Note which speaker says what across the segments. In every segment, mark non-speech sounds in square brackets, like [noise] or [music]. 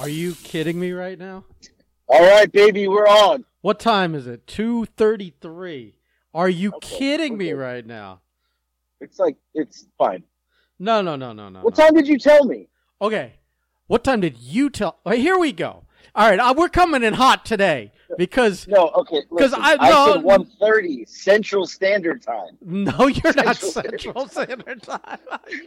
Speaker 1: Are you kidding me right now?
Speaker 2: All right, baby, we're on.
Speaker 1: What time is it? 2:33. Are you
Speaker 2: Okay,
Speaker 1: kidding me right now?
Speaker 2: It's like it's fine.
Speaker 1: No, no, no, no, no.
Speaker 2: What
Speaker 1: no.
Speaker 2: time did you tell me?
Speaker 1: Okay. What time did you tell? Oh, here we go. All right, uh, we're coming in hot today because
Speaker 2: No, okay, because
Speaker 1: I-
Speaker 2: I said one thirty Central Standard Time.
Speaker 1: no, you're not
Speaker 2: Central
Speaker 1: Central Standard Time.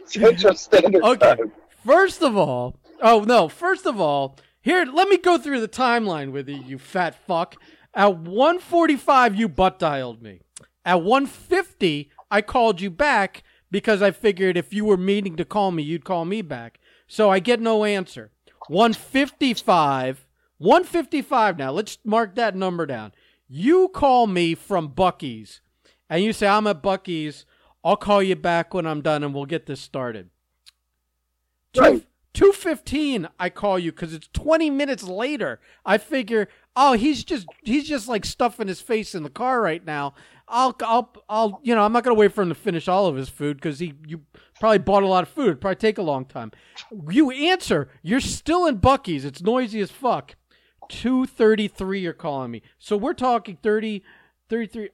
Speaker 2: Central Standard
Speaker 1: Okay.
Speaker 2: Time.
Speaker 1: First of all, oh no, first of all, here let me go through the timeline with you, you fat fuck. At 145 you butt dialed me. At 150 I called you back because I figured if you were meaning to call me, you'd call me back. So I get no answer. 155 155 now. Let's mark that number down. You call me from Buc-ee's and you say I'm at Buc-ee's. I'll call you back when I'm done and we'll get this started.
Speaker 2: Right.
Speaker 1: Two fifteen, I call you because it's twenty minutes later. I figure, oh, he's just he's just like stuffing his face in the car right now. I'll I'll I'll you know I'm not gonna wait for him to finish all of his food because he you probably bought a lot of food. It'd probably take a long time. You answer, you're still in Buc-ee's. It's noisy as fuck. Two thirty three, you're calling me. So we're talking 30, 33,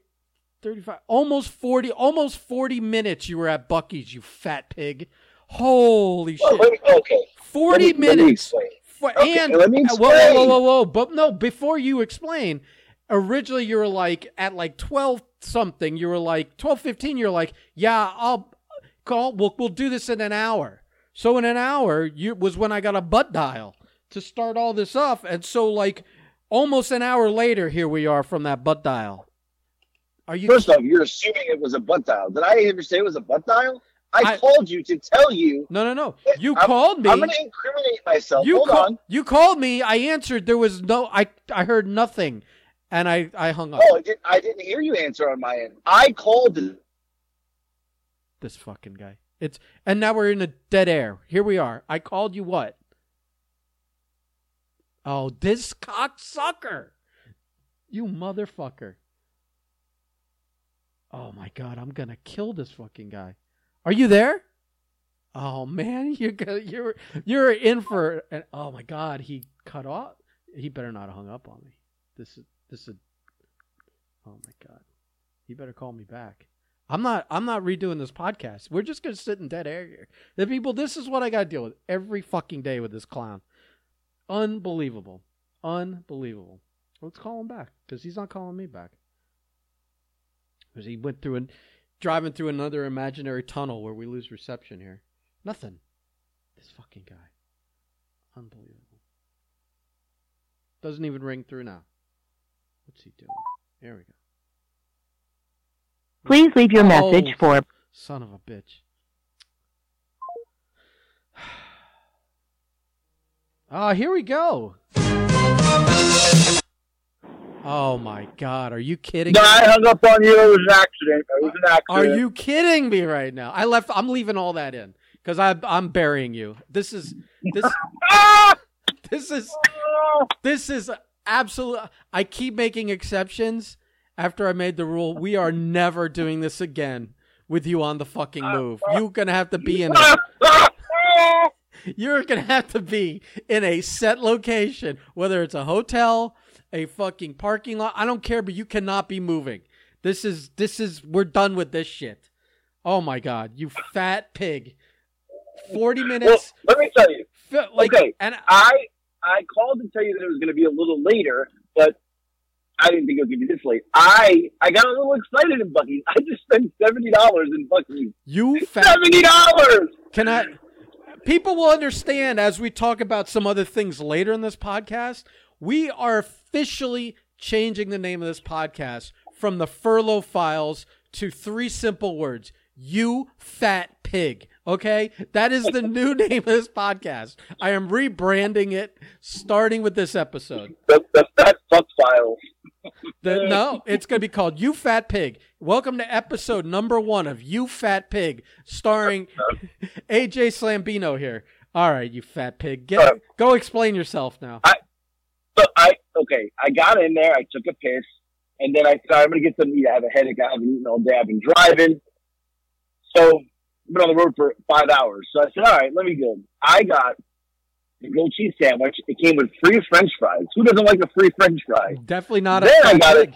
Speaker 1: 35, almost forty, almost forty minutes. You were at Buc-ee's, you fat pig. Holy shit!
Speaker 2: let me, okay.
Speaker 1: 40
Speaker 2: let me, Let me
Speaker 1: minutes.
Speaker 2: explain.
Speaker 1: For,
Speaker 2: Okay,
Speaker 1: and
Speaker 2: let me
Speaker 1: uh, whoa, whoa, whoa, whoa, whoa! But no, before you explain, originally you were like at like twelve something. You were like twelve fifteen. You're like, yeah, I'll call. We'll we'll do this in an hour. So in an hour, you was when I got a butt dial to start all this off, and so like almost an hour later, here we are from that butt dial. Are you?
Speaker 2: First off, you're assuming it was a butt dial. Did I ever say it was a butt dial? I,
Speaker 1: I-
Speaker 2: called you to tell you.
Speaker 1: no, no, no. You
Speaker 2: I'm-
Speaker 1: called me.
Speaker 2: I'm going to incriminate myself.
Speaker 1: You
Speaker 2: Hold on.
Speaker 1: You called me. I answered. There was no. I I heard nothing, and I I hung up.
Speaker 2: Oh, I didn't, I didn't hear you answer on my end. I called.
Speaker 1: This fucking guy. It's and now we're in a dead air. Here we are. I called you what? Oh, this cocksucker. You motherfucker. Oh my god, I'm gonna kill this fucking guy. Are you there? Oh man, [laughs] you're you're you're in for oh my god, he cut off. He better not have hung up on me. This is this is Oh my god. He better call me back. I'm not I'm not redoing this podcast. We're just gonna sit in dead air here. The people this is what I gotta deal with every fucking day with this clown. Unbelievable. Unbelievable. Let's call him back, because he's not calling me back. Because he went through and driving through another imaginary tunnel where we lose reception here. Nothing. This fucking guy. Unbelievable. Doesn't even ring through now. What's he doing? There we go.
Speaker 3: Please leave your message
Speaker 1: Oh.
Speaker 3: for
Speaker 1: Son of a bitch. [sighs] Ah, here we go. Oh my god, are you kidding
Speaker 2: No,
Speaker 1: me?
Speaker 2: I hung up on you. It was an accident. It was an accident.
Speaker 1: Are you kidding me right now? I left I'm leaving all that in cuz I I'm burying you. This is this [laughs] this is this is absolute I keep making exceptions after I made the rule. We are never doing this again with you on the fucking move. You're going to have to be in a [laughs] You're gonna have to be in a set location, whether it's a hotel, a fucking parking lot. I don't care, but you cannot be moving. This is this is we're done with this shit. Oh my god, you fat pig! Forty
Speaker 2: well,
Speaker 1: minutes,
Speaker 2: let me tell you.
Speaker 1: like,
Speaker 2: okay.
Speaker 1: and
Speaker 2: I I called to tell you that it was going to be a little later, but I didn't think it was going to be this late. I I got a little excited in Buc-ee's. I just spent seventy dollars in Buc-ee's.
Speaker 1: you fat.
Speaker 2: Seventy dollars.
Speaker 1: Can I? People will understand as we talk about some other things later in this podcast. We are officially changing the name of this podcast from the Furlough Files to three simple words: "You fat pig." Okay, that is the new [laughs] name of this podcast. I am rebranding it, starting with this episode.
Speaker 2: The the fat fuck files.
Speaker 1: The, no, it's going to be called "You Fat Pig." Welcome to episode number one of "You Fat Pig," starring AJ Slambino here. All right, you fat pig, get go explain yourself now.
Speaker 2: So I okay. I got in there. I took a piss, and then I said I'm to get some meat. I have a headache. I haven't eaten all day. I've been driving, so I've been on the road for five hours. So I said, all right, let me go. I got the grilled cheese sandwich. It came with free French fries. Who doesn't like a free French fry?
Speaker 1: Definitely not a
Speaker 2: Then I got
Speaker 1: it.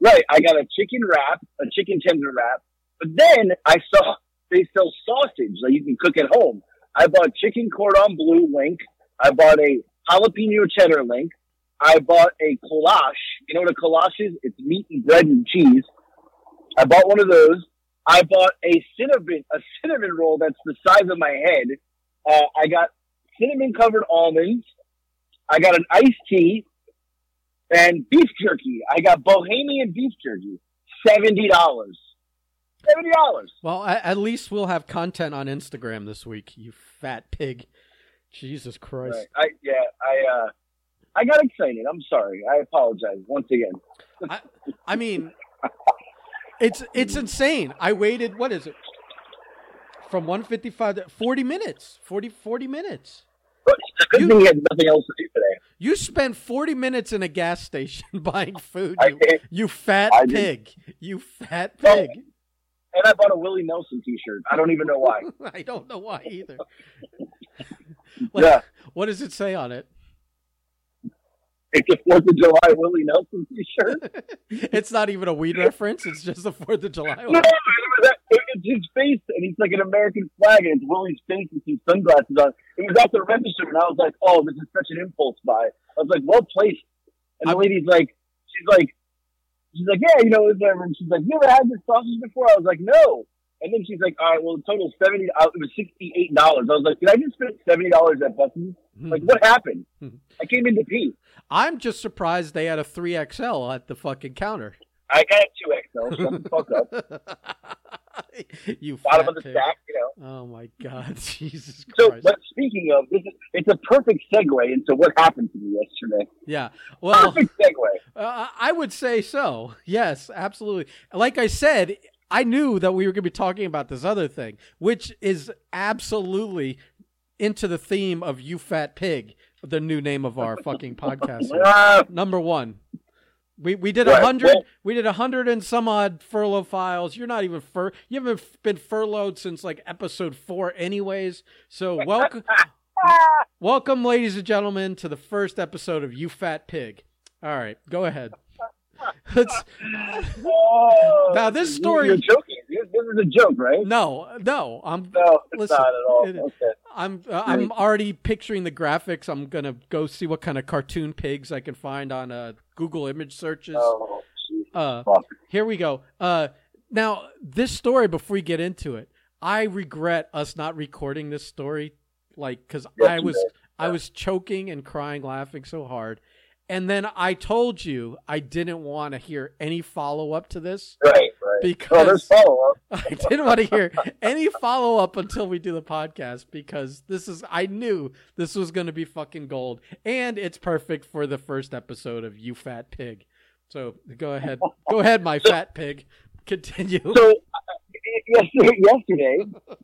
Speaker 2: Right. I got a chicken wrap, a chicken tender wrap. But then I saw they sell sausage that you can cook at home. I bought chicken cordon bleu link. I bought a jalapeno cheddar link. I bought a kolache. You know what a kolache is? It's meat and bread and cheese. I bought one of those. I bought a cinnamon, a cinnamon roll that's the size of my head. Uh, I got cinnamon covered almonds. I got an iced tea and beef jerky. I got Bohemian beef jerky. Seventy dollars. Seventy dollars.
Speaker 1: Well, at least we'll have content on Instagram this week. You fat pig. Jesus Christ.
Speaker 2: Right. I yeah. I uh, I got excited. I'm sorry. I apologize once again.
Speaker 1: I, I mean, [laughs] it's it's insane. I waited. What is it? From 155 to 40 minutes. 40, 40 minutes.
Speaker 2: But it's a good
Speaker 1: You-
Speaker 2: thing he had nothing else to do today.
Speaker 1: You spent 40 minutes in a gas station [laughs] buying food. You,
Speaker 2: did.
Speaker 1: you fat
Speaker 2: I did.
Speaker 1: pig. You fat
Speaker 2: Oh.
Speaker 1: pig.
Speaker 2: And I bought a Willie Nelson T-shirt. I don't even know why. [laughs]
Speaker 1: I don't know why either. [laughs] What-
Speaker 2: yeah,
Speaker 1: What does it say on it?
Speaker 2: it's a Fourth of July Willie Nelson T-shirt. [laughs]
Speaker 1: It's not even a weed reference. It's just the 4th of July
Speaker 2: no,
Speaker 1: one.
Speaker 2: it that- it's his face, and he's like an American flag, and it's Willie's face with some sunglasses on. It was at the register, and I was like, "Oh, this is such an impulse buy." I was like, "Well placed." And the
Speaker 1: I'm-
Speaker 2: lady's like, "She's like, she's like, yeah, you know, whatever." And she's like, "You ever had this sausage before?" I was like, "No." And then she's like, "All right, well, the total seventy. Uh, it was sixty-eight dollars." I was like, "Did I just spend seventy dollars at Buc-ee's? Like, what happened? I came in to pee.
Speaker 1: I'm just surprised they had a 3XL at the fucking counter.
Speaker 2: I got two XL. Shut the fuck up. [laughs]
Speaker 1: you
Speaker 2: Bottom of the
Speaker 1: pig.
Speaker 2: stack, you know."
Speaker 1: Oh my god, [laughs] Jesus Christ.
Speaker 2: So, but speaking of, this is, it's a perfect segue into what happened to me yesterday.
Speaker 1: yeah. Well,
Speaker 2: Perfect segue.
Speaker 1: uh, I would say so. Yes, absolutely. Like I said, I knew that we were going to be talking about this other thing, which is absolutely into the theme of "You Fat Pig," the new name of our fucking [laughs] podcast. Number one. We we did a
Speaker 2: Right,
Speaker 1: hundred
Speaker 2: well-
Speaker 1: we did a hundred and some odd furlough files. You're not even fur you haven't been furloughed since like episode four anyways. So welcome [laughs] welcome ladies and gentlemen to the first episode of You Fat Pig. All right, go ahead. [laughs]
Speaker 2: Oh,
Speaker 1: Now, this story-
Speaker 2: You're joking. This is a joke, right?
Speaker 1: no, no, I'm
Speaker 2: No, it's
Speaker 1: Listen,
Speaker 2: not at all.
Speaker 1: it-
Speaker 2: okay.
Speaker 1: I'm uh, I'm already picturing the graphics. I'm gonna go see what kind of cartoon pigs I can find on uh, Google image searches.
Speaker 2: Oh.
Speaker 1: Uh, here we go. Uh, now this story. Before we get into it, I regret us not recording this story, like because
Speaker 2: Yes,
Speaker 1: I was. I was choking and crying, laughing so hard, and then I told you I didn't want to hear any follow up to this
Speaker 2: Right, right.
Speaker 1: Because
Speaker 2: follow up. [laughs]
Speaker 1: I didn't want to hear any follow up until we do the podcast because this is I knew this was going to be fucking gold and it's perfect for the first episode of You Fat Pig. So go ahead, go ahead, my fat pig. Continue.
Speaker 2: So yesterday, [laughs] yesterday,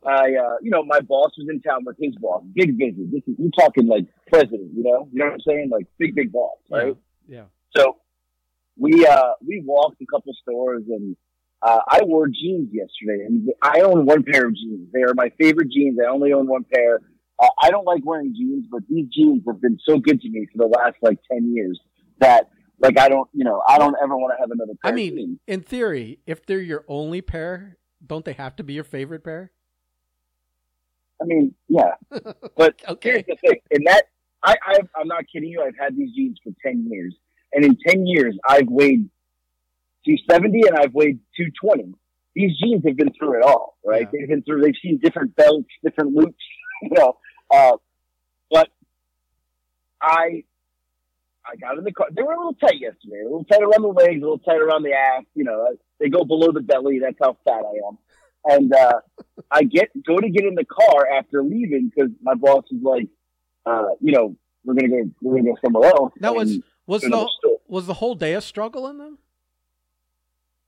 Speaker 2: I uh, you know my boss was in town with his boss. Big visit. This is you're talking like president. You know, you know what I'm saying? Like big, big boss, right?
Speaker 1: Yeah.
Speaker 2: So we uh we walked a couple stores and uh, I wore jeans yesterday and I own one pair of jeans. They are my favorite jeans. I only own one pair. Uh, I don't like wearing jeans, but these jeans have been so good to me for the last like ten years that like I don't you know I don't ever want to have another pair.
Speaker 1: I mean, in theory, if they're your only pair, don't they have to be your favorite pair?
Speaker 2: I mean, yeah. [laughs] But
Speaker 1: Okay.
Speaker 2: here's the thing: in that I, I I'm not kidding you. I've had these jeans for ten years, and in ten years, I've weighed 270 and I've weighed 220. These jeans have been through it all, right?
Speaker 1: Yeah.
Speaker 2: They've been through. They've seen different belts, different loops, [laughs] you know. Uh, but I I got in the car. They were a little tight yesterday. A little tight around the legs, a little tight around the ass. You know, they go below the belly. That's how fat I am. And uh, I get go to get in the car after leaving because my boss is like, uh, you know, we're gonna go, we're gonna go somewhere else.
Speaker 1: That was was
Speaker 2: the store.
Speaker 1: was the whole day a struggle in them?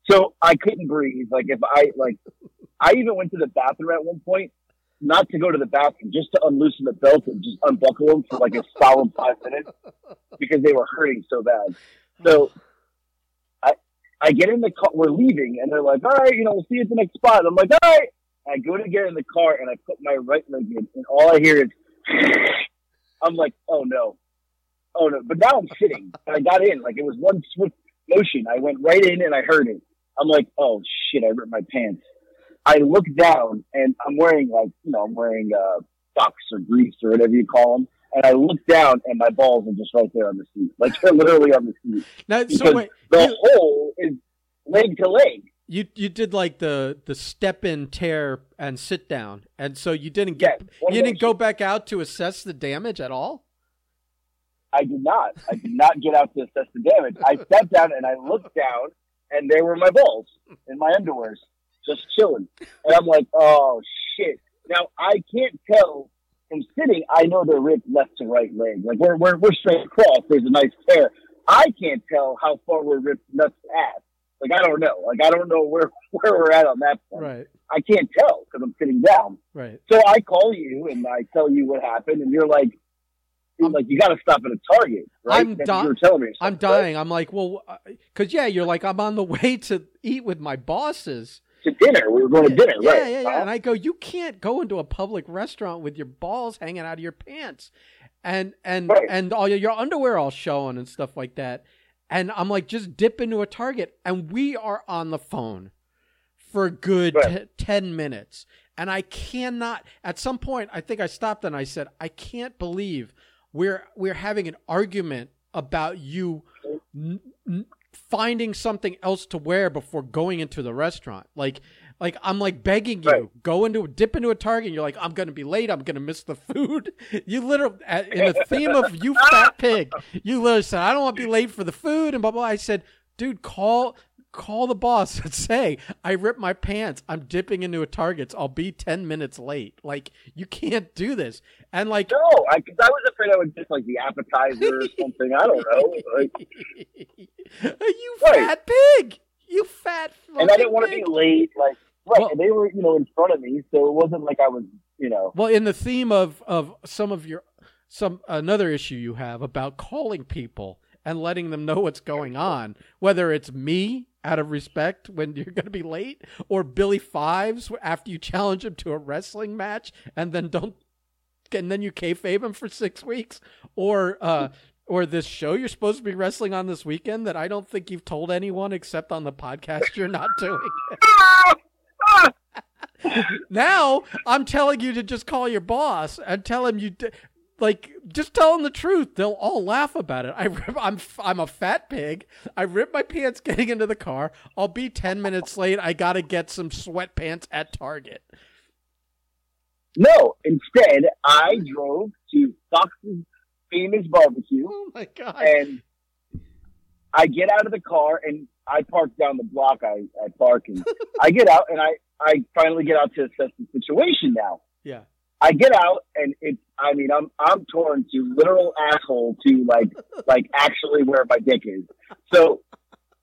Speaker 2: So I couldn't breathe. Like if I like, I even went to the bathroom at one point, not to go to the bathroom, just to unloosen the belt and just unbuckle them for like a solid five minutes because they were hurting so bad. So I get in the car. We're leaving, and they're like, "All right, you know, we'll see you at the next spot." I'm like, "All right." I go to get in the car, and I put my right leg in, and all I hear is. [sighs] I'm like, oh no, oh no. But now I'm sitting. And I got in like it was one swift motion. I went right in and I heard it. I'm like, oh shit, I ripped my pants. I look down and I'm wearing like, you know, I'm wearing uh, socks or grease or whatever you call them. And I look down and my balls are just right there on the seat, like they're literally on the seat.
Speaker 1: Now,
Speaker 2: Because
Speaker 1: so wait,
Speaker 2: the
Speaker 1: you,
Speaker 2: hole is leg to leg.
Speaker 1: you you did like the the step in, tear, and sit down, and so you didn't get
Speaker 2: Yes,
Speaker 1: you didn't go back out to assess the damage at all.
Speaker 2: I did not. I did not get out to assess the damage. I sat down and I looked down, and there were my balls in my underwears, just chilling. And I'm like, oh shit. Now I can't tell from sitting. I know they're ripped left to right leg. Like we're we're we're straight across. There's a nice pair. I can't tell how far we're ripped nuts ass. Like I don't know. Like I don't know where [laughs] where we're at on that point.
Speaker 1: Right,
Speaker 2: I can't tell because I'm sitting down.
Speaker 1: right.
Speaker 2: So I call you and I tell you what happened, and you're like, you're like you got to stop at a Target, right?
Speaker 1: I'm di-
Speaker 2: what you were telling me.
Speaker 1: I'm
Speaker 2: something, right?
Speaker 1: dying. I'm like, well, uh, because yeah, you're like, I'm on the [laughs] way to eat with my bosses.
Speaker 2: To dinner, we were going to dinner,
Speaker 1: yeah,
Speaker 2: right?
Speaker 1: yeah, yeah.
Speaker 2: Uh-huh.
Speaker 1: And I go, you can't go into a public restaurant with your balls hanging out of your pants, and and
Speaker 2: Right.
Speaker 1: and all your, your underwear all showing and stuff like that. And I'm like, just dip into a Target, and we are on the phone for a good
Speaker 2: Right.
Speaker 1: t- ten minutes, and I cannot. At some point, I think I stopped and I said, I can't believe we're we're having an argument about you n- n- finding something else to wear before going into the restaurant. Like, like I'm like begging you,
Speaker 2: Right.
Speaker 1: go into dip into a Target. And you're like, I'm gonna be late. I'm gonna miss the food. [laughs] You literally, in the theme of you fat pig, you literally said, I don't want to be late for the food and blah blah. I said, dude, call. Call the boss and [laughs] say I ripped my pants. I'm dipping into a Target's. I'll be ten minutes late. Like you can't do this. And like
Speaker 2: No, I, I was afraid I would just like the appetizer or something. I don't know. Like, [laughs] [laughs]
Speaker 1: you
Speaker 2: Right.
Speaker 1: fat pig. You fat.
Speaker 2: and I didn't want to be late. Like, right?
Speaker 1: Well-
Speaker 2: and they were, you know, in front of me, so it wasn't like I was, you know.
Speaker 1: Well, in the theme of of some of your some another issue you have about calling people and letting them know what's going on, whether it's me out of respect when [laughs] you're going to be late, or Billy Fives after you challenge him to a wrestling match and then don't, and then you kayfabe him for six weeks, or uh, or this show you're supposed to be wrestling on this weekend that I don't think you've told anyone except on the podcast you're not doing. [laughs] [laughs] now I'm telling you to just call your boss and tell him you d- like just tell him the truth. They'll all laugh about it. I rip, I'm I'm a fat pig. I ripped my pants getting into the car. I'll be 10 minutes late. I got to get some sweatpants at Target.
Speaker 2: No, instead, I drove to Fox's famous barbecue,
Speaker 1: Oh my god.
Speaker 2: and I get out of the car and I park down the block. I, I park and [laughs] I get out and I, I finally get out to assess the situation now.
Speaker 1: Yeah.
Speaker 2: I get out and it's, I mean, I'm, I'm torn to literal asshole to like, [laughs] like actually where my dick is. So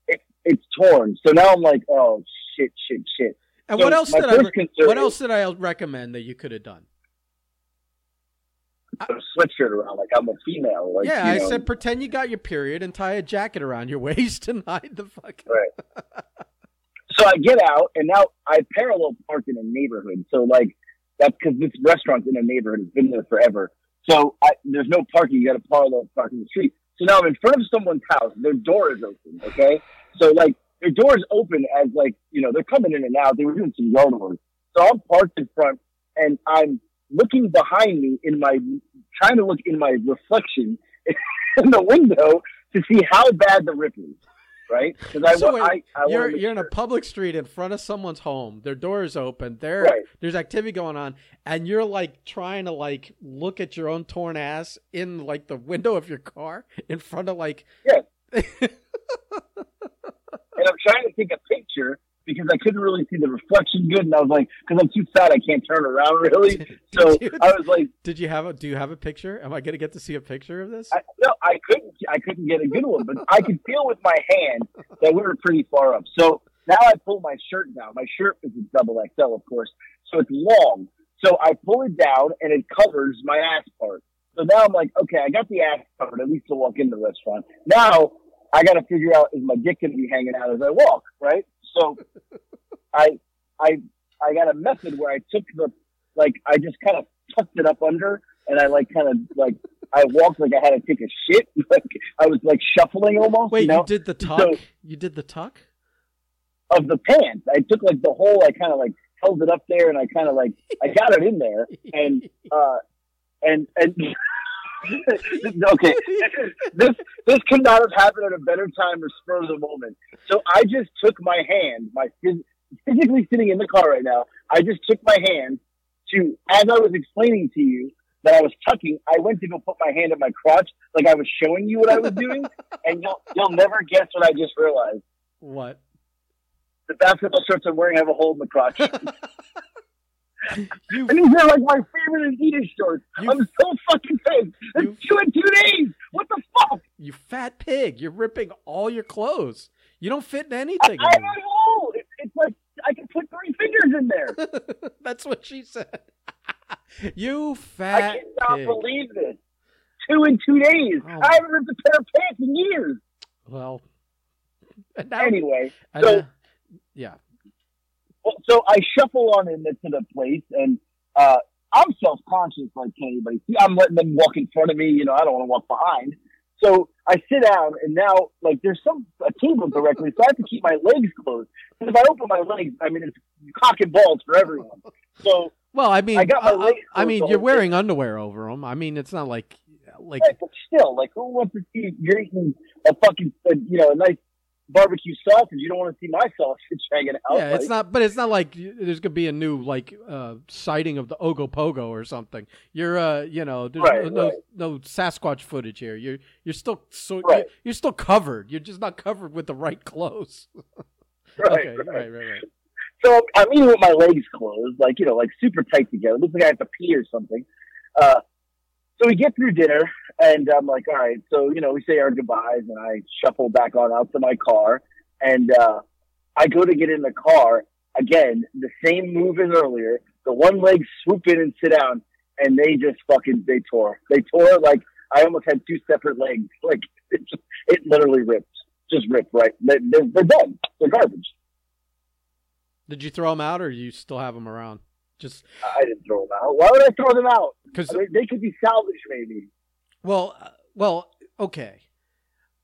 Speaker 2: it, it's torn. So now I'm like, oh shit, shit, shit.
Speaker 1: And
Speaker 2: So
Speaker 1: what else did I
Speaker 2: first
Speaker 1: re-
Speaker 2: concern
Speaker 1: what else did I recommend that you could have done?
Speaker 2: A sweatshirt around like I'm a female. Like,
Speaker 1: yeah,
Speaker 2: you
Speaker 1: I said pretend you got your period and tie a jacket around your [laughs] waist and hide the fuck.
Speaker 2: Right. So I get out, and now I parallel park in a neighborhood. So like that's because this restaurant's in a neighborhood; it's been there forever. So I, there's no parking; you got to parallel park in the street. So now I'm in front of someone's house. Their door is open. Okay, so like their door is open as like you know they're coming in and out. They were doing some yard work. So I'm parked in front, and I'm looking behind me in my trying to look in my reflection [laughs] in the window to see how bad the rip is. Right? Because I,
Speaker 1: So
Speaker 2: I, I
Speaker 1: you're you're in a public street in front of someone's home. Their door is open. There
Speaker 2: Right.
Speaker 1: there's activity going on, and you're like trying to like look at your own torn ass in like the window of your car in front of like
Speaker 2: Yeah. [laughs] and I'm trying to take a picture because I couldn't really see the reflection good, and I was like, because I'm too fat, I can't turn around [laughs] really. [laughs] So
Speaker 1: you-
Speaker 2: I was like,
Speaker 1: Did you have a Do you have a picture? Am I gonna get to see a picture of this?
Speaker 2: I, no, I couldn't, I couldn't get a good one, but I could feel with my hand that we were pretty far up. So now I pull my shirt down. My shirt is a double XL, of course, so it's long. So I pull it down, and it covers my ass part. So now I'm like, okay, I got the ass covered at least to walk in the restaurant. Now I got to figure out is my dick going to be hanging out as I walk, right? So I I I got a method where I took the like I just kind of tucked it up under and I like kind of like I walked like I had to take a shit. [laughs] Like I was like shuffling almost.
Speaker 1: Wait,
Speaker 2: you, know?
Speaker 1: you did the tuck?
Speaker 2: So-
Speaker 1: you did the tuck?
Speaker 2: of the pants. I took like the whole, I kind of like held it up there, and I kind of like I got it in there, and uh, and and [laughs] okay, this this could not have happened at a better time or spur of the moment. So I just took my hand, my physically sitting in the car right now. I just took my hand to, as I was explaining to you that I was tucking. I went to go put my hand in my crotch, like I was showing you what I was doing, [laughs] and you'll you'll never guess what I just realized.
Speaker 1: what?
Speaker 2: The basketball shorts I'm wearing have a hole in the crotch. [laughs]
Speaker 1: You
Speaker 2: And these are like my favorite Adidas shorts.
Speaker 1: You-
Speaker 2: I'm so fucking pissed.
Speaker 1: You-
Speaker 2: It's two in two days. What the fuck?
Speaker 1: you fat pig! You're ripping all your clothes. You don't fit in anything.
Speaker 2: I a hole. It, it's like I can put three fingers in there. [laughs]
Speaker 1: That's what she said. [laughs] you fat.
Speaker 2: I cannot
Speaker 1: pig.
Speaker 2: believe this. Two in two days.
Speaker 1: Oh.
Speaker 2: I haven't ripped a pair of pants in years.
Speaker 1: Well, now,
Speaker 2: Anyway, so-
Speaker 1: uh, yeah.
Speaker 2: So I shuffle on into the place, and uh, I'm self conscious like can anybody. See, I'm letting them walk in front of me. You know, I don't want to walk behind. So I sit down, and now like there's some a table directly, so I have to keep my legs closed. Because if I open my legs, I mean it's cock and balls for everyone. So,
Speaker 1: Well, I mean,
Speaker 2: I got my
Speaker 1: I-
Speaker 2: legs
Speaker 1: I mean, you're wearing underwear over them. I mean, it's not like, like,
Speaker 2: right, but still, like who wants to see you're eating a fucking uh, you know a nice barbecue sauce, and You don't want to see my sausage [laughs] hanging out.
Speaker 1: yeah, it's
Speaker 2: like-
Speaker 1: not. But it's not like there's gonna be a new like uh sighting of the Ogopogo or something. You're, uh, you know, there's
Speaker 2: Right,
Speaker 1: no, no
Speaker 2: right.
Speaker 1: no Sasquatch footage here. You're you're still so
Speaker 2: Right.
Speaker 1: you're, you're still covered. You're just not covered with the right clothes. [laughs]
Speaker 2: right,
Speaker 1: okay,
Speaker 2: right.
Speaker 1: right, right, right.
Speaker 2: So I'm eating with my legs closed, like, you know, like super tight together. Looks like I have to pee or something. Uh, so we get through dinner and I'm like, all right. So, you know, we say our goodbyes and I shuffle back on out to my car and, uh, I go to get in the car again, the same move as earlier. The one leg swoop in and sit down and they just fucking, they tore. They tore like I almost had two separate legs. [laughs] Like it, just, it literally ripped, just ripped right. They, they're, they're done. They're garbage.
Speaker 1: Did you throw them out, or you still have them around? Just
Speaker 2: I didn't throw them out. Why would I throw them out?
Speaker 1: because
Speaker 2: I mean, they could be salvaged, maybe.
Speaker 1: Well, uh, well, okay.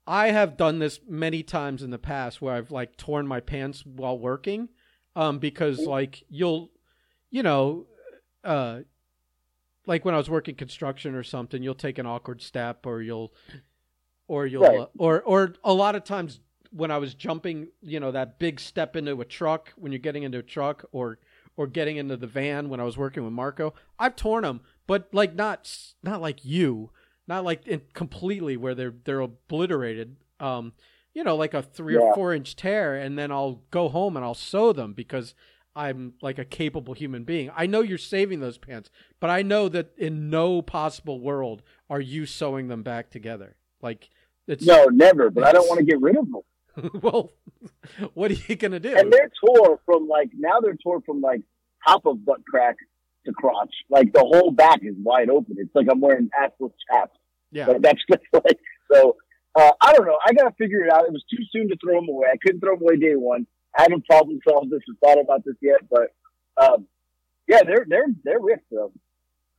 Speaker 1: I have done this many times in the past where I've like torn my pants while working, um, because like you'll, you know, uh, like when I was working construction or something, you'll take an awkward step or you'll, or you'll,
Speaker 2: Right.
Speaker 1: uh, or or a lot of times when I was jumping, you know, that big step into a truck when you're getting into a truck or or getting into the van when I was working with Marco, I've torn them, but like not not like you, not like in, completely where they're they're obliterated. Um, you know, like a three
Speaker 2: Yeah.
Speaker 1: or four inch tear, and then I'll go home and I'll sew them because I'm like a capable human being. I know you're saving those pants, but I know that in no possible world are you sewing them back together. Like it's
Speaker 2: No, never. But I don't want to get rid of them. [laughs]
Speaker 1: well, what are you gonna do?
Speaker 2: And they're tore from like now they're tore from like top of butt crack to crotch. Like the whole back is wide open. It's like I'm wearing assless chaps.
Speaker 1: Yeah,
Speaker 2: Like, that's [laughs] like so. Uh, I don't know. I gotta figure it out. It was too soon to throw them away. I couldn't throw them away day one. I haven't problem solved this or thought about this yet, but um, yeah, they're they're they're ripped though.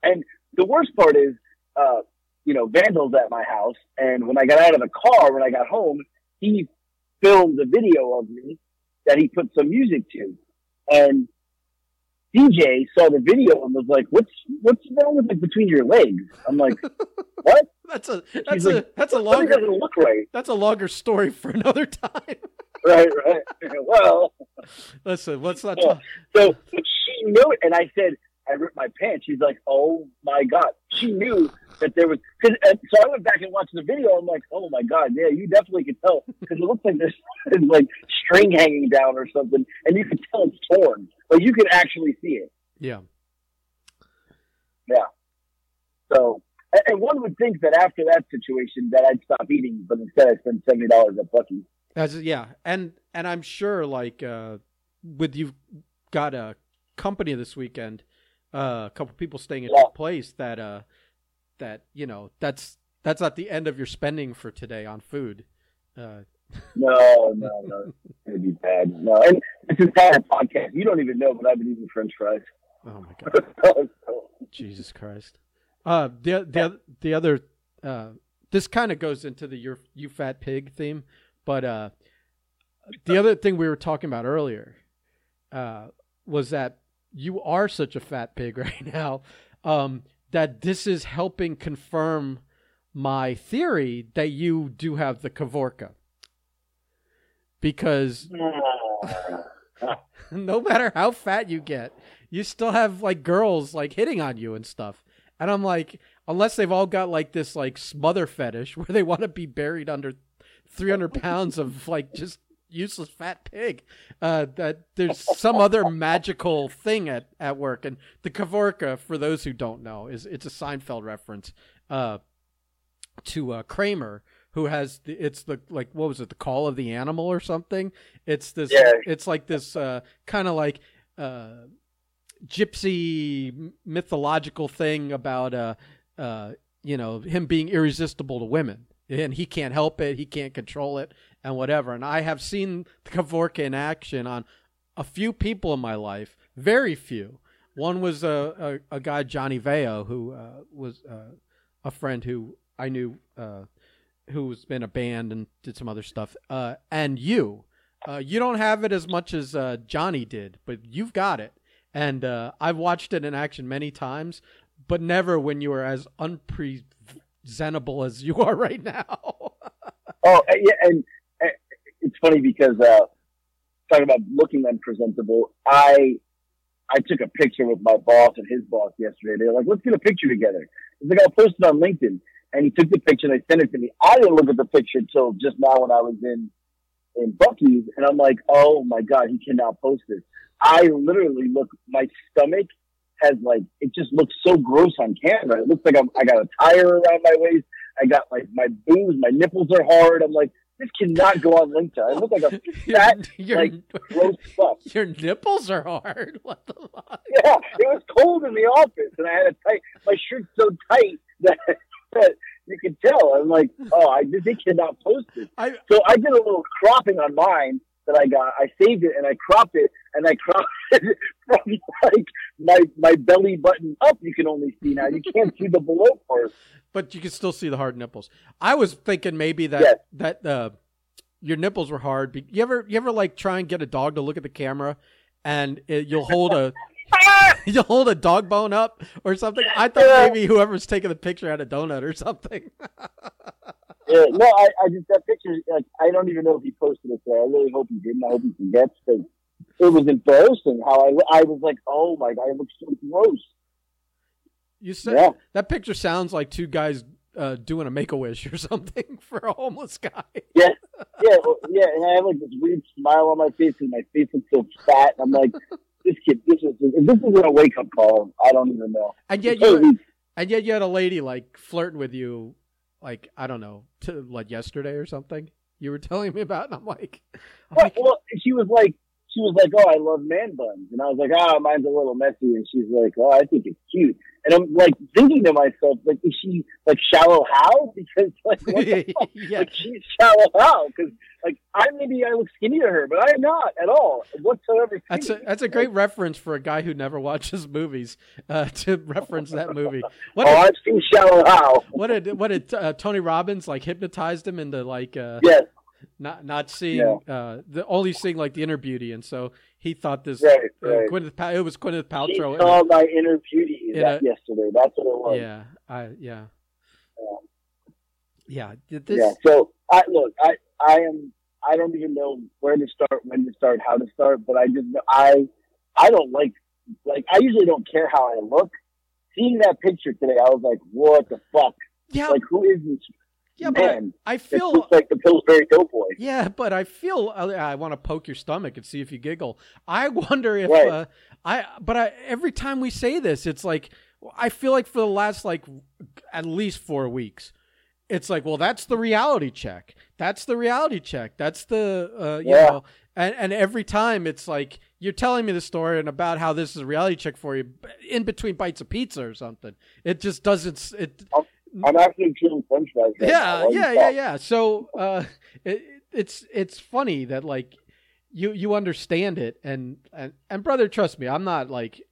Speaker 2: And the worst part is, uh, you know, vandals at my house. And when I got out of the car, when I got home, he filmed a video of me that he put some music to, and DJ saw the video and was like, "What's what's wrong with like between your legs?" I'm like, [laughs] "What?
Speaker 1: that's a that's
Speaker 2: like,
Speaker 1: a that's a longer
Speaker 2: doesn't look right."
Speaker 1: that's a longer story for another time. [laughs]
Speaker 2: Right, right. [laughs] Well,
Speaker 1: Listen, let's not
Speaker 2: Yeah.
Speaker 1: talk.
Speaker 2: so she knew it, and I said, "I ripped my pants." She's like, "Oh my god!" She knew that there was. Cause, so I went back and watched the video. I'm like, "Oh my god, yeah, you definitely could tell because it looks like [laughs] there's, like string hanging down or something, and you could tell it's torn. Like you could actually see it."
Speaker 1: Yeah, Yeah.
Speaker 2: So, and, and one would think that after that situation that I'd stop eating, but instead I spend seventy dollars at Buc-ee's.
Speaker 1: that's yeah, and and I'm sure like uh, with you've got a company this weekend, uh, a couple people staying at
Speaker 2: Yeah.
Speaker 1: your place that uh that you know that's that's not the end of your spending for today on food. Uh, [laughs]
Speaker 2: No, no, no, it'd be bad. No, and this entire podcast, you don't even know, but I've been eating French fries.
Speaker 1: oh my god, [laughs] Jesus Christ! Uh, the the the other uh, this kind of goes into the your you fat pig theme, but uh, the other thing we were talking about earlier uh, was that you are such a fat pig [laughs] right now um, that this is helping confirm my theory that you do have the Kavorka. Because [laughs] no matter how fat you get, you still have like girls like hitting on you and stuff. And I'm like, unless they've all got like this like smother fetish [laughs] where they want to be buried under 300 pounds of like just useless fat pig, uh, that there's some other magical thing at, at work. And the Kavorka, for those who don't know, is it's a Seinfeld reference uh, to uh, Kramer, who has the, it's the like what was it the call of the animal or something it's this
Speaker 2: Yeah.
Speaker 1: it's like this uh kind of like uh gypsy mythological thing about uh uh you know him being irresistible to women and he can't help it he can't control it and whatever and i have seen [laughs] the Kavorka in action on a few people in my life very few one was a a, a guy johnny veo who uh, was uh, a friend who i knew uh who's been a band and did some other stuff. Uh, and you, uh, you don't have it as much as uh, Johnny did, but you've got it. And uh, I've watched it in action many times, but never when you were as unpresentable as you are right now. [laughs]
Speaker 2: Oh, yeah, and, and it's funny because uh, talking about looking unpresentable, I I took a picture with my boss and his boss yesterday. They were like, "Let's get a picture together." He's like, "I'll post it on LinkedIn," and he took the picture and they sent it to me. I didn't look at the picture until just now when I was in in Buc-ee's, and I'm like, "Oh my god, he cannot post this." I literally look, my stomach has like it just looks so gross on camera. It looks like I'm, I got a tire around my waist. I got like my boobs, my nipples are hard. I'm like, this cannot go on LinkedIn. I look like a [laughs] fat,
Speaker 1: your,
Speaker 2: like gross fuck.
Speaker 1: your nipples are hard. [laughs] What the fuck?
Speaker 2: Yeah, it was cold in the office, and I had a tight. My shirt's so tight that, [laughs] that you could tell. I'm like, oh, I they cannot post this.
Speaker 1: I
Speaker 2: So I did a little cropping on mine that I got. I saved it and I cropped it, and I cropped it [laughs] from like my my belly button up. You can only see now. You can't see the below part.
Speaker 1: but you can still see the hard nipples. I was thinking maybe that
Speaker 2: Yes.
Speaker 1: that uh, your nipples were hard. You ever you ever like try and get a dog to look at the camera, and it, you'll hold a [laughs] you'll hold a dog bone up or something. I thought
Speaker 2: Yeah.
Speaker 1: maybe whoever's taking the picture had a donut or something. [laughs]
Speaker 2: Yeah, no, I, I just that picture. Like, I don't even know if he posted it there. I really hope he didn't. I hope he forgets because it was embarrassing. How I I was like, oh my god, I look so gross.
Speaker 1: You said
Speaker 2: Yeah.
Speaker 1: that picture sounds like two guys uh, doing a make a wish or [laughs] something for a homeless guy.
Speaker 2: Yeah, yeah, well, yeah. And I have like this weird smile on my face, and my face looks so fat. And I'm like, this kid, this is this isn't a wake up call. I don't even know.
Speaker 1: And yet you
Speaker 2: he-
Speaker 1: and yet you had a lady like flirting with you, like I don't know, to, like yesterday or something. You were telling me about, and I'm like, I'm
Speaker 2: well,
Speaker 1: like,
Speaker 2: well, she was like, she was like, oh, I love man buns, and I was like, ah, mine's a little messy, and she's like, oh, I think it's cute, and I'm like thinking to myself, like, is she like Shallow Hal? [laughs] Because like, what the [laughs]
Speaker 1: yeah,
Speaker 2: like she's Shallow Hal? Because like I maybe I look skinny to her, but I am not at all whatsoever.
Speaker 1: That's a that's a great reference for a guy who never watches [laughs] movies uh, to reference that movie. What
Speaker 2: Oh,
Speaker 1: did,
Speaker 2: I've seen Shallow Hal.
Speaker 1: what did what did uh, Tony Robbins like hypnotized him into like uh,
Speaker 2: Yes,
Speaker 1: not not seeing
Speaker 2: Yeah.
Speaker 1: uh, the only seeing like the inner beauty, and so he thought this
Speaker 2: right,
Speaker 1: uh,
Speaker 2: right.
Speaker 1: Gwyneth Pal- it was Gwyneth
Speaker 2: She
Speaker 1: Paltrow.
Speaker 2: saw my inner beauty
Speaker 1: in
Speaker 2: that
Speaker 1: a-
Speaker 2: yesterday. That's what it was.
Speaker 1: yeah, I yeah
Speaker 2: Yeah.
Speaker 1: yeah. This
Speaker 2: yeah. So I look, I I am I don't even know where to start, when to start, how to start, but I just I I don't like like I usually don't care how I look. Seeing that picture today, I was like, what the fuck?
Speaker 1: yeah
Speaker 2: Like, who is this
Speaker 1: yeah, but I,
Speaker 2: man?
Speaker 1: I feel
Speaker 2: like the Pillsbury Doughboy.
Speaker 1: Yeah, but I feel I, I want to poke your stomach and see if you giggle. I [laughs] wonder if
Speaker 2: Right.
Speaker 1: uh, I. But I, every time we say this, it's like I feel like for the last like at least four weeks, it's like, well, that's the reality check. That's the reality check. That's the uh, you
Speaker 2: Yeah.
Speaker 1: know, and and every time it's like you're telling me the story and about how this is a reality check for you in between bites of pizza or something. It just doesn't. It
Speaker 2: I'm actually chewing French fries. right
Speaker 1: yeah
Speaker 2: you
Speaker 1: yeah yeah yeah so uh it, it's it's funny that like you you understand it and and and brother trust me i'm not like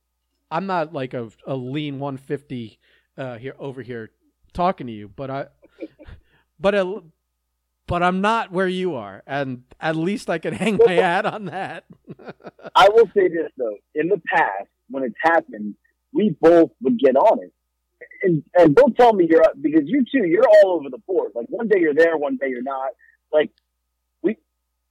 Speaker 1: i'm not like a, a lean 150 uh, here over here talking to you, but I, [laughs] but a, but I'm not where you are, and at least I can [laughs] hang my hat on that. [laughs]
Speaker 2: I will say this though: in the past, when it's happened, we both would get on it. And and don't tell me you're up because you too, you're all over the board. Like one day you're there, one day you're not. Like we,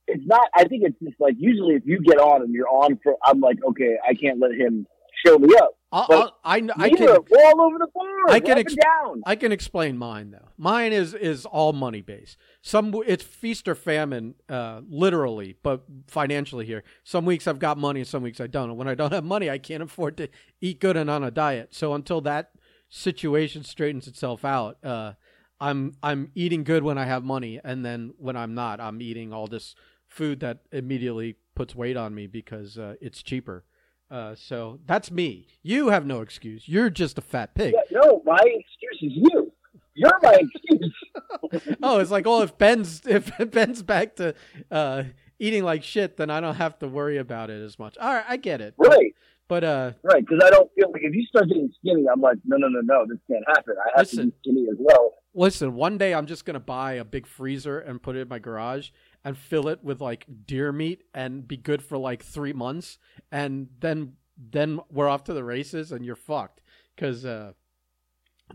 Speaker 2: it's not. I think it's just like usually if you get on and you're on for, I'm like, okay, I can't let him show me up.
Speaker 1: I'll, I'll, I I can
Speaker 2: we're all over the board.
Speaker 1: I can ex-
Speaker 2: down.
Speaker 1: I can explain mine though. Mine is is all money based. Some it's feast or famine, uh, literally, but financially here. Some weeks I've got money, and some weeks I don't. And when I don't have money, I can't afford to eat good and on a diet. So until that situation straightens itself out, uh, I'm I'm eating good when I have money, and then when I'm not, I'm eating all this food that immediately puts weight on me because uh, it's cheaper. Uh, so that's me. You have no excuse. You're just a fat pig.
Speaker 2: Yeah, no, my excuse is you. You're my excuse. [laughs]
Speaker 1: oh, it's like, oh, if Ben's if [laughs] Ben's back to uh, eating like shit, then I don't have to worry about it as much. All right, I get it.
Speaker 2: right,
Speaker 1: But uh,
Speaker 2: right. Because I don't feel like if you start getting skinny, I'm like, no, no, no, no, this can't happen. I have to
Speaker 1: Listen.
Speaker 2: be skinny as well.
Speaker 1: listen, one day I'm just gonna buy a big freezer and put it in my garage and fill it with like deer meat and be good for like three months, and then then we're off to the races and you're fucked because uh,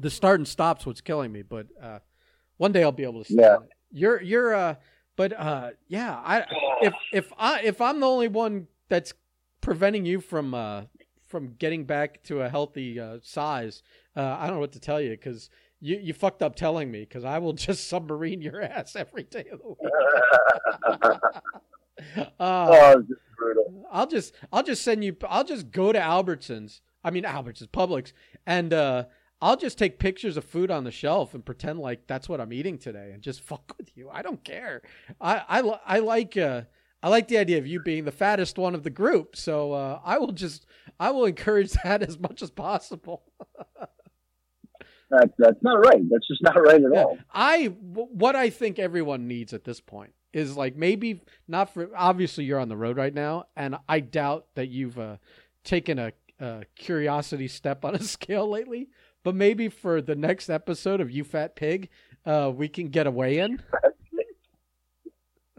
Speaker 1: the start and stop's what's killing me. But uh, one day I'll be able to. Stand
Speaker 2: Yeah.
Speaker 1: it. You're you're uh, but uh, yeah, I if if I if I'm the only one that's preventing you from uh from getting back to a healthy uh, size, uh, I don't know what to tell you because you you fucked up telling me because I will [laughs] just submarine your ass every day of the week. [laughs] uh,
Speaker 2: oh, just brutal.
Speaker 1: I'll just I'll just send you I'll just go to Albertsons. I mean Albertsons, Publix, and uh I'll just take pictures of food on the shelf and pretend like that's what I'm eating today and just [laughs] fuck with you. I don't care. I I, I like uh I like the idea of you being the fattest one of the group. So uh I will just I will encourage [laughs] that as much as possible. [laughs]
Speaker 2: That's that's not right. That's just not right at
Speaker 1: Yeah.
Speaker 2: all.
Speaker 1: I what I think everyone needs at this point is like maybe not for obviously you're on the road right now, and I doubt that you've uh, taken a, a curiosity step on a [laughs] scale lately. But maybe for the next episode of You Fat Pig, uh, we can get a weigh in.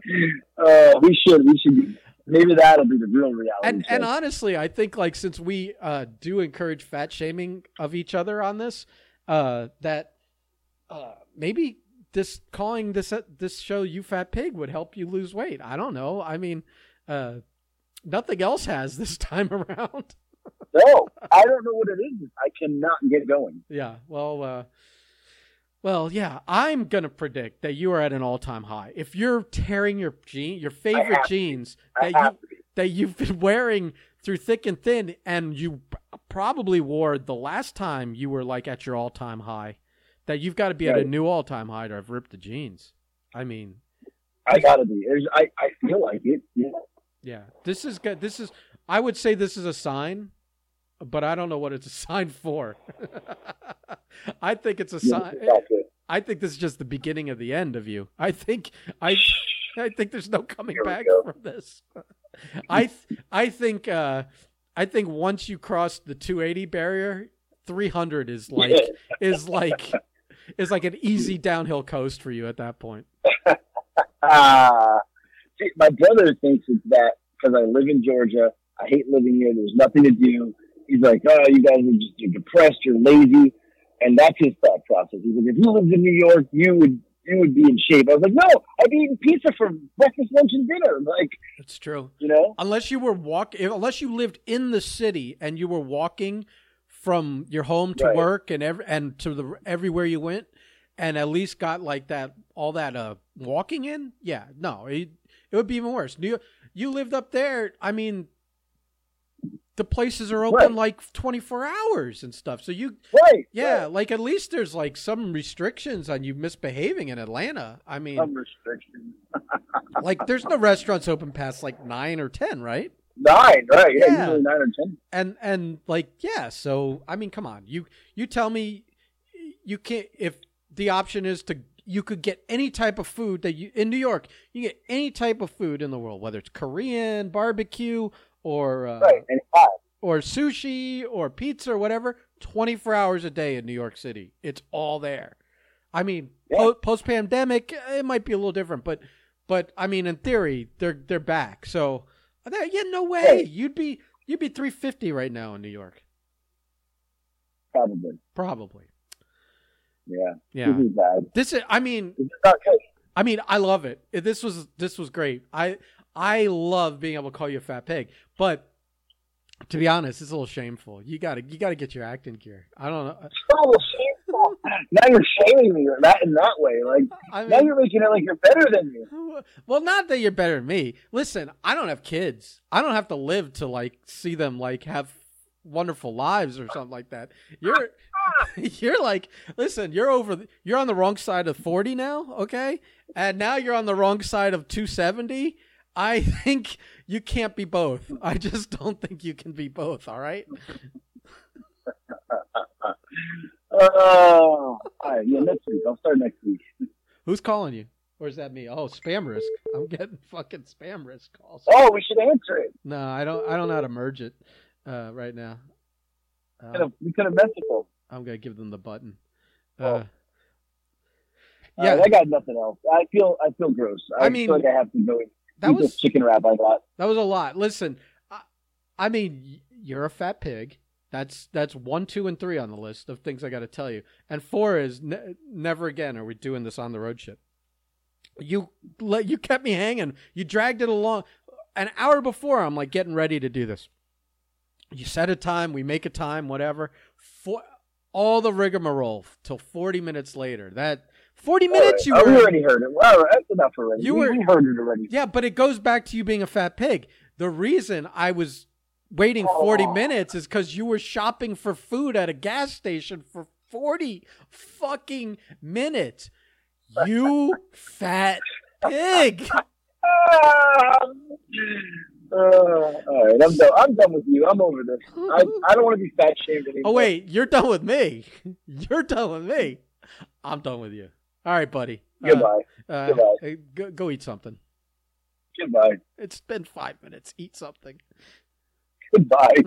Speaker 1: [laughs]
Speaker 2: Uh, we should we should maybe that'll be the real reality.
Speaker 1: And and honestly, I think like since we uh, do encourage fat shaming of each other on this, uh, that uh, maybe this calling this uh, this show "You Fat Pig" would help you lose weight. I don't know. I mean, uh, nothing else has this [laughs] time around.
Speaker 2: no, I don't know what it is. I cannot get going.
Speaker 1: yeah. Well. Well, yeah, I'm gonna predict that you are at an all-time high. If you're tearing your jean, your favorite jeans that you that you've been [laughs] wearing through thick and thin, and you probably wore the last time you were like at your all time high. That you've got to be at a new all time high to have ripped the jeans. I mean,
Speaker 2: I gotta be. There's, I I feel like it. Yeah.
Speaker 1: yeah, this is good. This is, I would say, this is a sign, but I don't know what it's [laughs] a sign for. [laughs] I think it's a
Speaker 2: Yeah,
Speaker 1: sign. I think this is just the beginning of the end of you. I think I [laughs] I think there's no coming back
Speaker 2: go.
Speaker 1: from this. I th- I think uh I think once you cross the 280 barrier, 300 is like
Speaker 2: Yeah.
Speaker 1: is like is like an easy downhill coast for you at that point.
Speaker 2: Ah, see, my brother thinks it's that because I live in Georgia. I hate living here. There's nothing to do. He's like, oh, you guys are just you're depressed. You're lazy, and that's his thought process. He's like, if you lived in New York, you would you would be in shape. I was like, no, I'd be eating pizza for breakfast, lunch, and dinner. [laughs] Like,
Speaker 1: That's true.
Speaker 2: you know,
Speaker 1: Unless you were walk unless you lived in the city and you were walking from your home to
Speaker 2: Right.
Speaker 1: work and every, and to the everywhere you went and at least got like that all that uh walking in yeah no it, it would be even worse you you lived up there i mean the places are open
Speaker 2: Right.
Speaker 1: like 24 hours and stuff so you
Speaker 2: right?
Speaker 1: yeah
Speaker 2: right.
Speaker 1: like at least there's like some restrictions on you misbehaving in atlanta i mean
Speaker 2: some restrictions. [laughs]
Speaker 1: like there's no restaurants open past like 9 or 10 right
Speaker 2: Nine, right? Yeah,
Speaker 1: Yeah.
Speaker 2: usually nine or ten.
Speaker 1: and and like yeah so i mean come on you you tell me you can't if the option is to you could get any type of food that you in new york you get any type of food in the world whether it's korean barbecue or uh,
Speaker 2: Right,
Speaker 1: or sushi or pizza or whatever 24 hours a day in New York City. It's all there. I mean,
Speaker 2: Yeah.
Speaker 1: po- post pandemic, it might be a little different, but but I mean, in theory, they're they're back. So, there- yeah, no way.
Speaker 2: Hey.
Speaker 1: You'd be you'd be 350 right now in New York,
Speaker 2: Probably.
Speaker 1: probably.
Speaker 2: Yeah.
Speaker 1: Yeah.
Speaker 2: This is bad.
Speaker 1: This is. I mean,
Speaker 2: This is not good.
Speaker 1: I mean, I love it. This was this was great. I I love being able to call you a fat pig, but to be honest, it's a little shameful. You gotta you gotta get your acting gear. I don't know.
Speaker 2: Oh, shameful. now you're shaming me that in that way. Like
Speaker 1: I
Speaker 2: now you're making it like you're better than me.
Speaker 1: well, not that you're better than me. Listen, I don't have kids. I don't have to live to like see them like have wonderful lives or something like that. You're [laughs] you're like, listen, you're over. the- You're on the wrong side of forty now, okay? And now you're on the wrong side of two seventy. I [laughs] think you can't be both. I just don't think you can be both. All right. [laughs]
Speaker 2: Oh, all right. Yeah, next week. I'll start next week.
Speaker 1: Who's calling you? Or is that me? Oh, spam risk. I'm getting [laughs] fucking spam risk calls.
Speaker 2: Oh, we should answer it.
Speaker 1: No, I don't. I don't know how to merge it uh, right now.
Speaker 2: We could have- We could have messaged them.
Speaker 1: I'm gonna give them the button.
Speaker 2: Oh.
Speaker 1: Uh, yeah,
Speaker 2: right, I got nothing else. I feel I feel gross. I,
Speaker 1: I mean,
Speaker 2: feel like I have to go
Speaker 1: that was
Speaker 2: chicken wrap I got.
Speaker 1: that was a lot. Listen, I, I mean, you're a fat pig. That's that's one, two, and three on the list of things I got to tell you. And four is ne- never again are we doing this on the road shit. You let you kept me hanging. You dragged it along. An hour before, I'm like getting ready to do this. You set a time, we make a time, whatever. For all the rigmarole till 40 minutes later. That 40 minutes you were.
Speaker 2: oh, we already heard it. Well, that's enough already.
Speaker 1: You
Speaker 2: we,
Speaker 1: were-
Speaker 2: we heard it already.
Speaker 1: Yeah, but it goes back to you being a fat pig. The reason I was waiting 40
Speaker 2: Oh.
Speaker 1: minutes is because you were shopping for food at a gas station for 40 fucking minutes. You [laughs] fat pig. [laughs]
Speaker 2: Uh, all right, I'm done. I'm done with you. I'm over this. I, I don't want to be fat shamed anymore.
Speaker 1: Oh, wait, you're done with me. [laughs] You're done with me. I'm done with you. All right, buddy. Uh,
Speaker 2: Goodbye.
Speaker 1: uh,
Speaker 2: Goodbye.
Speaker 1: go, go eat something.
Speaker 2: Goodbye.
Speaker 1: It's been five minutes. Eat something.
Speaker 2: Goodbye. [laughs]